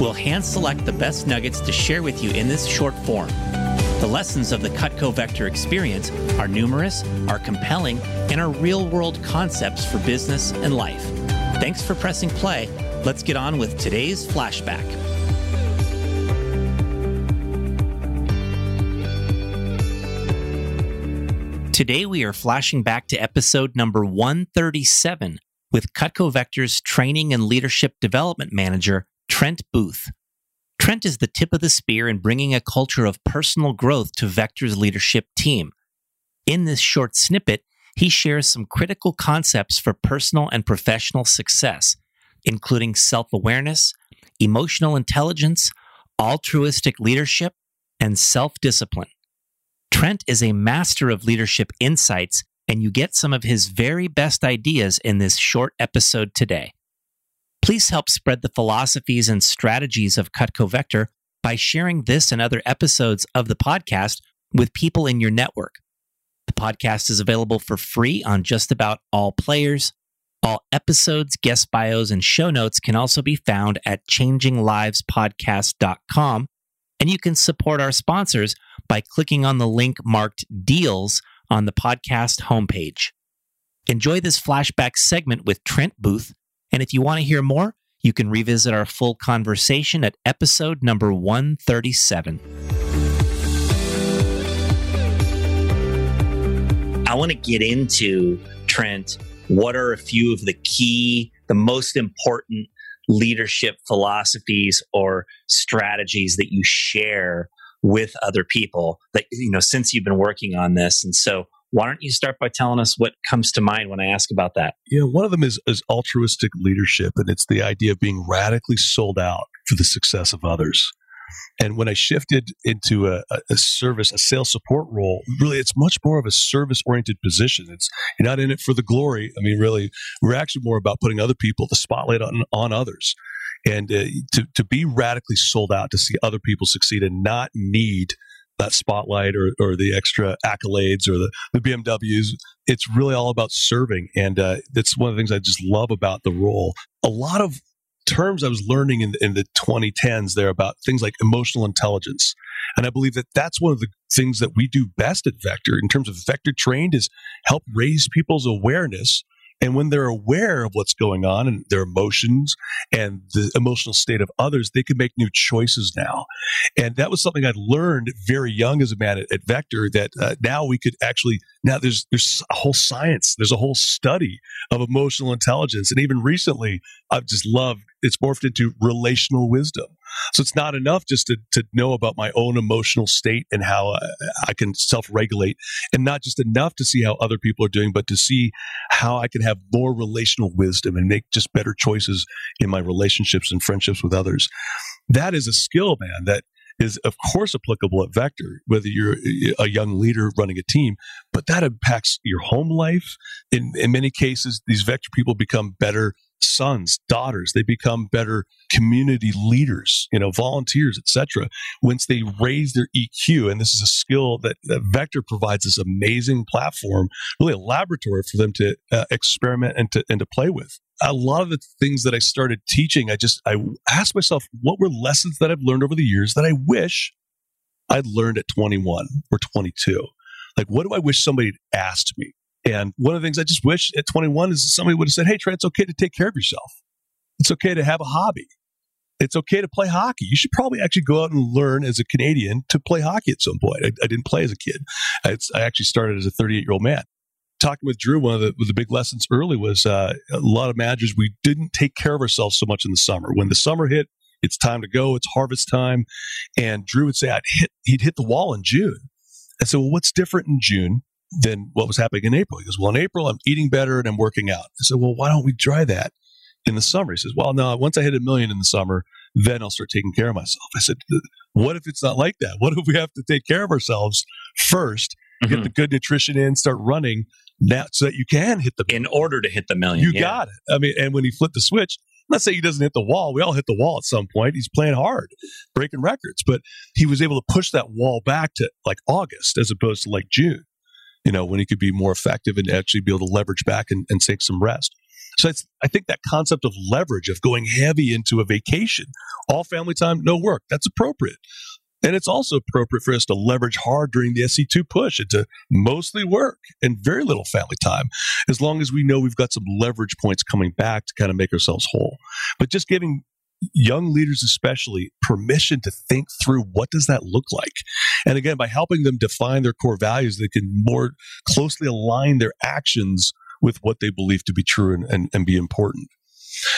We'll hand select the best nuggets to share with you in this short form. The lessons of the Cutco Vector experience are numerous, are compelling, and are real world concepts for business and life. Thanks for pressing play. Let's get on with today's flashback. Today, we are flashing back to episode number 137 with Cutco Vector's Training and Leadership Development Manager, Trent Booth. Trent is the tip of the spear in bringing a culture of personal growth to Vector's leadership team. In this short snippet, he shares some critical concepts for personal and professional success, including self awareness, emotional intelligence, altruistic leadership, and self discipline. Trent is a master of leadership insights, and you get some of his very best ideas in this short episode today. Please help spread the philosophies and strategies of Cutco Vector by sharing this and other episodes of the podcast with people in your network. The podcast is available for free on just about all players. All episodes, guest bios, and show notes can also be found at changinglivespodcast.com. And you can support our sponsors by clicking on the link marked Deals on the podcast homepage. Enjoy this flashback segment with Trent Booth and if you want to hear more, you can revisit our full conversation at episode number 137. I want to get into, Trent, what are a few of the key, the most important leadership philosophies or strategies that you share with other people that you know since you've been working on this and so why don't you start by telling us what comes to mind when I ask about that? Yeah, one of them is, is altruistic leadership, and it's the idea of being radically sold out for the success of others. And when I shifted into a, a, service, a sales support role, really, it's much more of a service oriented position. It's you're not in it for the glory. I mean, really, we're actually more about putting other people, the spotlight on, on others, and uh, to to be radically sold out to see other people succeed and not need that spotlight or, or the extra accolades or the, the BMWs. It's really all about serving. And uh, that's one of the things I just love about the role. A lot of terms I was learning in, in the 2010s there about things like emotional intelligence. And I believe that that's one of the things that we do best at Vector in terms of Vector trained is help raise people's awareness and when they're aware of what's going on and their emotions and the emotional state of others, they can make new choices now. And that was something I'd learned very young as a man at, at Vector that uh, now we could actually, now there's, there's a whole science, there's a whole study of emotional intelligence. And even recently, I've just loved it's morphed into relational wisdom. So it's not enough just to, to know about my own emotional state and how I, I can self regulate, and not just enough to see how other people are doing, but to see how I can have more relational wisdom and make just better choices in my relationships and friendships with others. That is a skill, man, that is of course applicable at Vector, whether you're a young leader running a team, but that impacts your home life. In, in many cases, these Vector people become better sons, daughters. They become better community leaders, you know, volunteers, etc. Once they raise their EQ, and this is a skill that, that Vector provides this amazing platform, really a laboratory for them to uh, experiment and to and to play with. A lot of the things that I started teaching, I just I asked myself, what were lessons that I've learned over the years that I wish I'd learned at 21 or 22? Like, what do I wish somebody had asked me? And one of the things I just wish at 21 is somebody would have said, Hey, Trent, it's okay to take care of yourself. It's okay to have a hobby. It's okay to play hockey. You should probably actually go out and learn as a Canadian to play hockey at some point. I, I didn't play as a kid. I, I, actually started as a 38 year old man. Talking with Drew, one of the, the big lessons early was uh, a lot of managers, we didn't take care of ourselves so much in the summer. When the summer hit, it's time to go. It's harvest time. And Drew would say I'd hit, he'd hit the wall in June. I said, well, what's different in June than what was happening in April. He goes, Well, in April, I'm eating better and I'm working out. I said, Well, why don't we try that in the summer? He says, Well, no, once I hit a million in the summer, then I'll start taking care of myself. I said, what if it's not like that? What if we have to take care of ourselves first, mm-hmm. get the good nutrition in, start running now so that you can hit the in order to hit the million. You yeah. got it. I mean, and when he flipped the switch, not saying he doesn't hit the wall. We all hit the wall at some point. He's playing hard, breaking records, but he was able to push that wall back to like August as opposed to like June, you know, when he could be more effective and actually be able to leverage back and, and take some rest. So I think that concept of leverage, of going heavy into a vacation, all family time, no work, that's appropriate. And it's also appropriate for us to leverage hard during the SC2 push into mostly work and very little family time, as long as we know we've got some leverage points coming back to kind of make ourselves whole. But just giving young leaders especially permission to think through what does that look like and again by helping them define their core values they can more closely align their actions with what they believe to be true and, and, and be important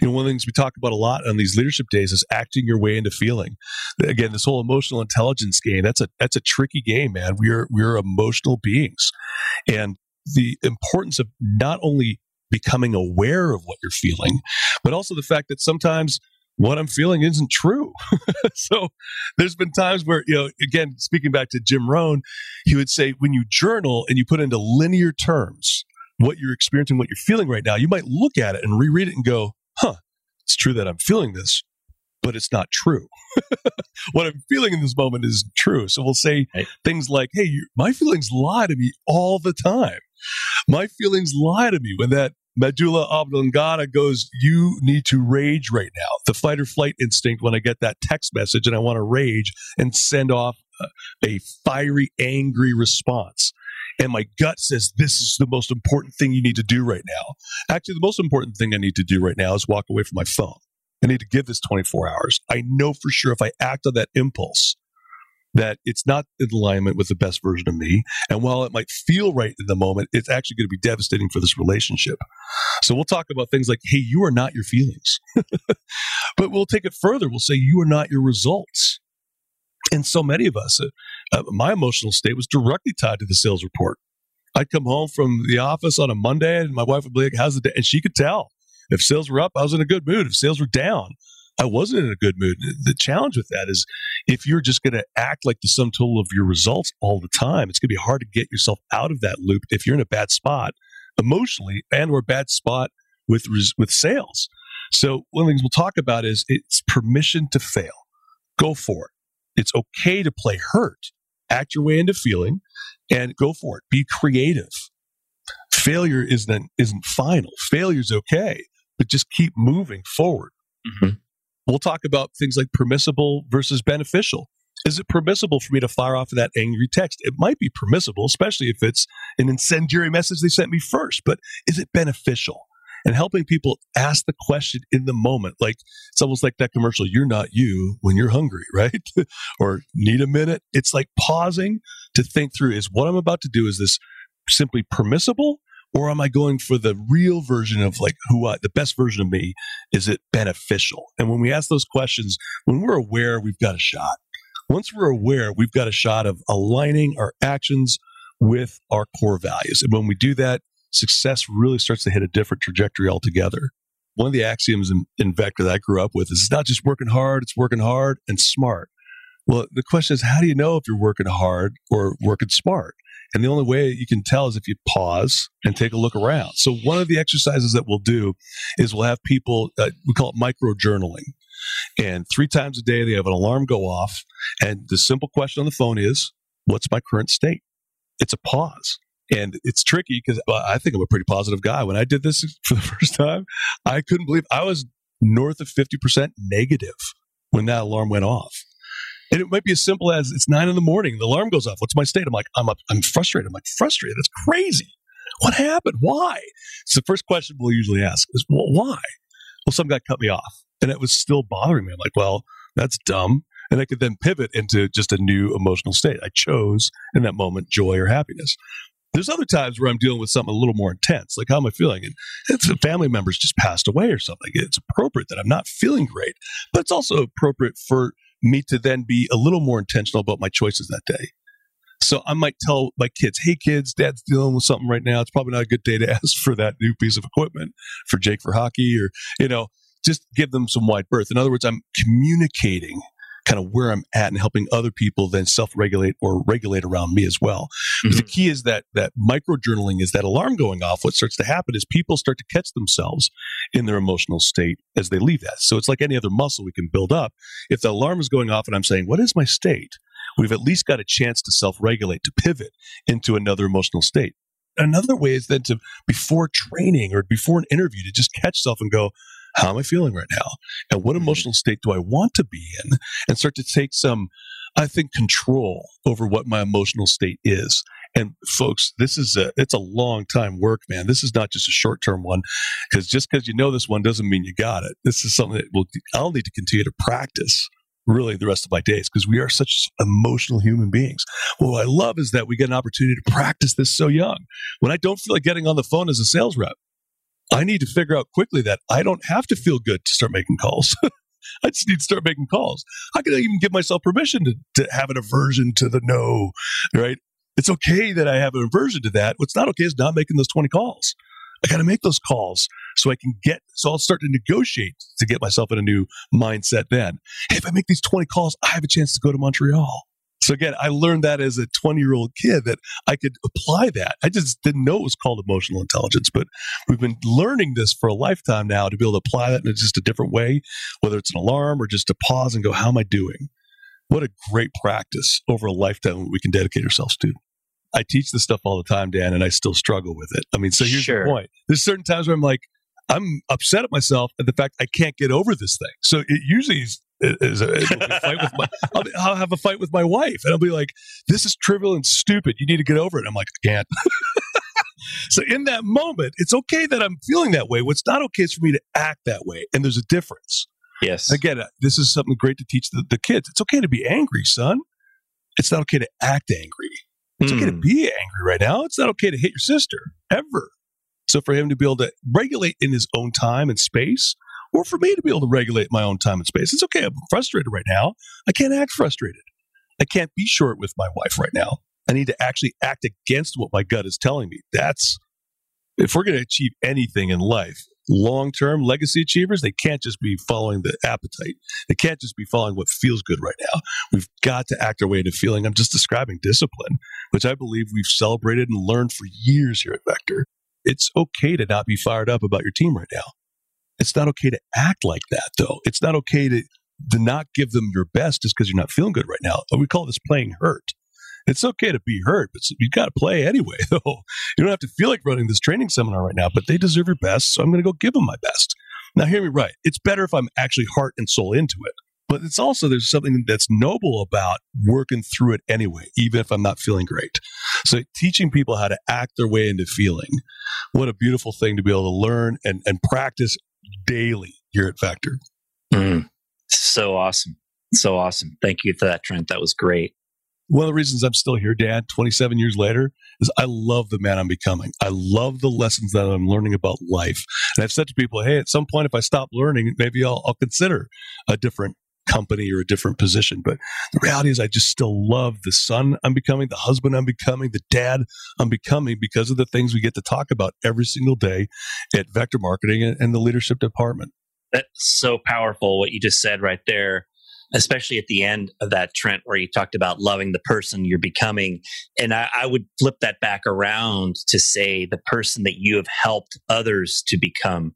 you know, one of the things we talk about a lot on these leadership days is acting your way into feeling. Again, this whole emotional intelligence game, that's a that's a tricky game, man. We're we're emotional beings. And the importance of not only becoming aware of what you're feeling, but also the fact that sometimes what I'm feeling isn't true. so there's been times where, you know, again, speaking back to Jim Rohn, he would say when you journal and you put into linear terms what you're experiencing, what you're feeling right now, you might look at it and reread it and go, huh, it's true that I'm feeling this, but it's not true. what I'm feeling in this moment is true. So we'll say right. things like, hey, my feelings lie to me all the time. My feelings lie to me when that medulla oblongata goes, you need to rage right now. The fight or flight instinct when I get that text message and I want to rage and send off a fiery, angry response and my gut says this is the most important thing you need to do right now. Actually, the most important thing I need to do right now is walk away from my phone. I need to give this 24 hours. I know for sure if I act on that impulse, that it's not in alignment with the best version of me. And while it might feel right in the moment, it's actually going to be devastating for this relationship. So we'll talk about things like, hey, you are not your feelings. but we'll take it further. We'll say, you are not your results. And so many of us, uh, uh, my emotional state was directly tied to the sales report. I'd come home from the office on a Monday and my wife would be like, How's the day? And she could tell. If sales were up, I was in a good mood. If sales were down, I wasn't in a good mood. The challenge with that is if you're just going to act like the sum total of your results all the time, it's going to be hard to get yourself out of that loop if you're in a bad spot emotionally and or a bad spot with with sales. So one of the things we'll talk about is it's permission to fail. Go for it. It's okay to play hurt. Act your way into feeling and go for it. Be creative. Failure isn't isn't final. Failure's okay, but just keep moving forward. Mm-hmm. We'll talk about things like permissible versus beneficial. Is it permissible for me to fire off that angry text? It might be permissible, especially if it's an incendiary message they sent me first, but is it beneficial? and helping people ask the question in the moment. Like it's almost like that commercial, you're not you when you're hungry, right? or need a minute. It's like pausing to think through is what I'm about to do, is this simply permissible? Or am I going for the real version of like who I, the best version of me? Is it beneficial? And when we ask those questions, when we're aware, we've got a shot. Once we're aware, we've got a shot of aligning our actions with our core values. And when we do that, success really starts to hit a different trajectory altogether. One of the axioms in, in Vector that I grew up with is it's not just working hard, it's working hard and smart. Well, the question is, how do you know if you're working hard or working smart? And the only way you can tell is if you pause and take a look around. So, one of the exercises that we'll do is we'll have people, uh, we call it micro journaling. And three times a day, they have an alarm go off. And the simple question on the phone is, What's my current state? It's a pause. And it's tricky because I think I'm a pretty positive guy. When I did this for the first time, I couldn't believe I was north of 50% negative when that alarm went off. And it might be as simple as it's nine in the morning, the alarm goes off. What's my state? I'm like, I'm up, I'm frustrated. I'm like, frustrated. That's crazy. What happened? Why? It's the first question we'll usually ask is, well, why? Well, some guy cut me off and it was still bothering me. I'm like, well, that's dumb. And I could then pivot into just a new emotional state. I chose in that moment joy or happiness. There's other times where I'm dealing with something a little more intense, like how am I feeling? And it's a family member's just passed away or something. It's appropriate that I'm not feeling great, but it's also appropriate for me to then be a little more intentional about my choices that day. So I might tell my kids, hey kids, dad's dealing with something right now. It's probably not a good day to ask for that new piece of equipment for Jake for hockey or, you know, just give them some wide berth. In other words, I'm communicating kind of where I'm at and helping other people then self-regulate or regulate around me as well. Mm-hmm. But the key is that that micro journaling is that alarm going off. What starts to happen is people start to catch themselves in their emotional state as they leave that. So it's like any other muscle we can build up. If the alarm is going off and I'm saying, "What is my state?" We've at least got a chance to self-regulate, to pivot into another emotional state. Another way is then to before training or before an interview to just catch yourself and go, how am I feeling right now? And what mm-hmm. emotional state do I want to be in? And start to take some, I think, control over what my emotional state is. And folks, this is a, it's a long time work, man. This is not just a short term one because just because you know this one doesn't mean you got it. This is something that will, I'll need to continue to practice really the rest of my days because we are such emotional human beings. what I love is that we get an opportunity to practice this so young. When I don't feel like getting on the phone as a sales rep, I need to figure out quickly that I don't have to feel good to start making calls. I just need to start making calls. How can I even give myself permission to, to have an aversion to the no, right? It's okay that I have an aversion to that. What's not okay is not making those 20 calls. I got to make those calls so I can get, so I'll start to negotiate to get myself in a new mindset then. Hey, if I make these 20 calls, I have a chance to go to Montreal. So again, I learned that as a 20 year old kid that I could apply that. I just didn't know it was called emotional intelligence, but we've been learning this for a lifetime now to be able to apply that in just a different way, whether it's an alarm or just to pause and go, how am I doing? What a great practice over a lifetime we can dedicate ourselves to. I teach this stuff all the time, Dan, and I still struggle with it. I mean, so here's sure. the point. There's certain times where I'm like, I'm upset at myself at the fact I can't get over this thing. So it usually is is a, fight with my, I'll, I'll, have a fight with my wife, and I'll be like, "This is trivial and stupid. You need to get over it." I'm like, "I can't." so in that moment, it's okay that I'm feeling that way. What's not okay is for me to act that way, and there's a difference. Yes. Again, uh, this is something great to teach the, the kids. It's okay to be angry, son. It's not okay to act angry. It's mm. okay to hmm. be angry right now. It's not okay to hit your sister ever. So for him to be able to regulate in his own time and space or for me to be able to regulate my own time and space. It's okay. I'm frustrated right now. I can't act frustrated. I can't be short with my wife right now. I need to actually act against what my gut is telling me. That's if we're going to achieve anything in life, long term legacy achievers, they can't just be following the appetite. They can't just be following what feels good right now. We've got to act our way into feeling. I'm just describing discipline, which I believe we've celebrated and learned for years here at Vector. It's okay to not be fired up about your team right now. It's not okay to act like that, though. It's not okay to, to not give them your best just because you're not feeling good right now. We call this playing hurt. It's okay to be hurt, but you got to play anyway, though. You don't have to feel like running this training seminar right now, but they deserve your best, so I'm going to go give them my best. Now, hear me right. It's better if I'm actually heart and soul into it. But it's also, there's something that's noble about working through it anyway, even if I'm not feeling great. So teaching people how to act their way into feeling, what a beautiful thing to be able to learn and, and practice daily here at Vector. Mm, so awesome. So awesome. Thank you for that, Trent. That was great. One of the reasons I'm still here, Dan, 27 years later, is I love the man I'm becoming. I love the lessons that I'm learning about life. And I've said to people, hey, at some point, if I stop learning, maybe I'll, I'll consider a different company or a different position. But the reality is, I just still love the son I'm becoming, the husband I'm becoming, the dad I'm becoming because of the things we get to talk about every single day at Vector Marketing and the leadership department. That's so powerful what you just said right there especially at the end of that Trent, where you talked about loving the person you're becoming. And I, I, would flip that back around to say the person that you have helped others to become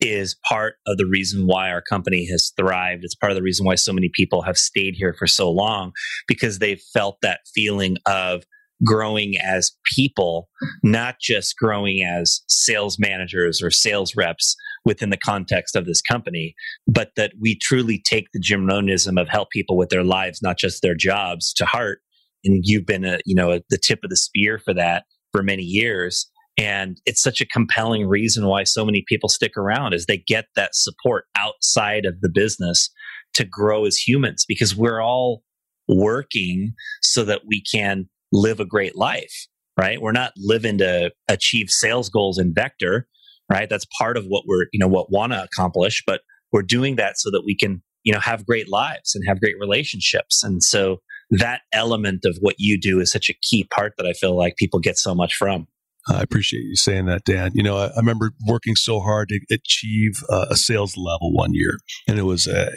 is part of the reason why our company has thrived. It's part of the reason why so many people have stayed here for so long because they've felt that feeling of growing as people, not just growing as sales managers or sales reps within the context of this company, but that we truly take the Jim Rohnism of help people with their lives, not just their jobs, to heart. And you've been a, you know, a, the tip of the spear for that for many years. And it's such a compelling reason why so many people stick around is they get that support outside of the business to grow as humans because we're all working so that we can live a great life, right? We're not living to achieve sales goals in Vector, right? That's part of what we're, you know, what want to accomplish, but we're doing that so that we can, you know, have great lives and have great relationships. And so that element of what you do is such a key part that I feel like people get so much from. I appreciate you saying that, Dan. You know, I, I remember working so hard to achieve uh, a sales level one year, and it was uh,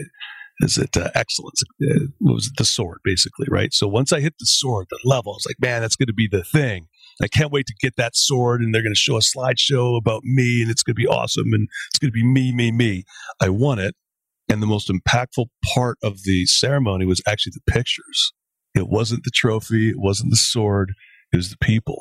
is it uh, excellence? Uh, it was the sword, basically, right? So once I hit the sword, the level, I was like, man, that's going to be the thing. I can't wait to get that sword, and they're going to show a slideshow about me, and it's going to be awesome, and it's going to be me, me, me. I won it, and the most impactful part of the ceremony was actually the pictures. It wasn't the trophy, it wasn't the sword, it was the people.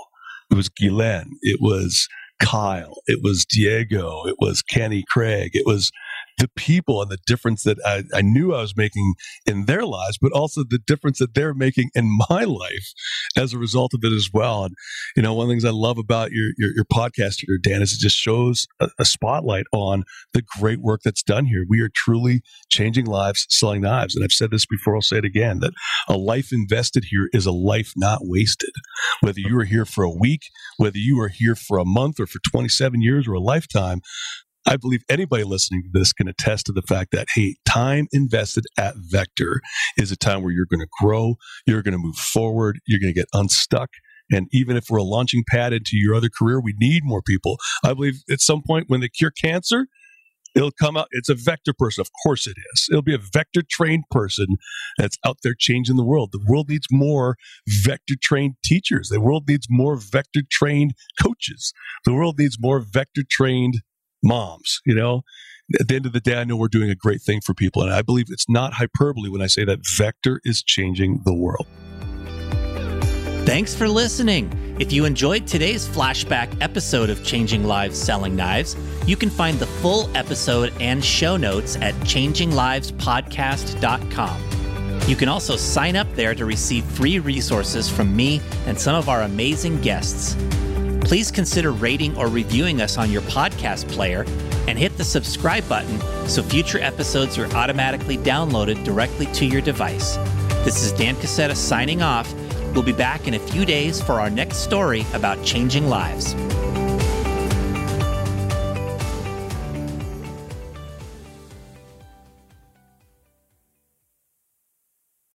It was Guylaine, it was Kyle, it was Diego, it was Kenny Craig, it was the people and the difference that I, I, knew I was making in their lives, but also the difference that they're making in my life as a result of it as well. And, you know, one of the things I love about your, your, your podcast here, Dan, is it just shows a, a, spotlight on the great work that's done here. We are truly changing lives selling knives. And I've said this before, I'll say it again, that a life invested here is a life not wasted. Whether you are here for a week, whether you are here for a month or for 27 years or a lifetime, I believe anybody listening to this can attest to the fact that, hey, time invested at Vector is a time where you're going to grow, you're going to move forward, you're going to get unstuck. And even if we're a launching pad into your other career, we need more people. I believe at some point when they cure cancer, it'll come out. It's a vector person. Of course it is. It'll be a vector trained person that's out there changing the world. The world needs more vector trained teachers. The world needs more vector trained coaches. The world needs more vector trained moms, you know? At the end of the day, I know we're doing a great thing for people. And I believe it's not hyperbole when I say that Vector is changing the world. Thanks for listening. If you enjoyed today's flashback episode of Changing Lives Selling Knives, you can find the full episode and show notes at changinglivespodcast.com. You can also sign up there to receive free resources from me and some of our amazing guests please consider rating or reviewing us on your podcast player and hit the subscribe button so future episodes are automatically downloaded directly to your device. This is Dan Cassetta signing off. We'll be back in a few days for our next story about changing lives.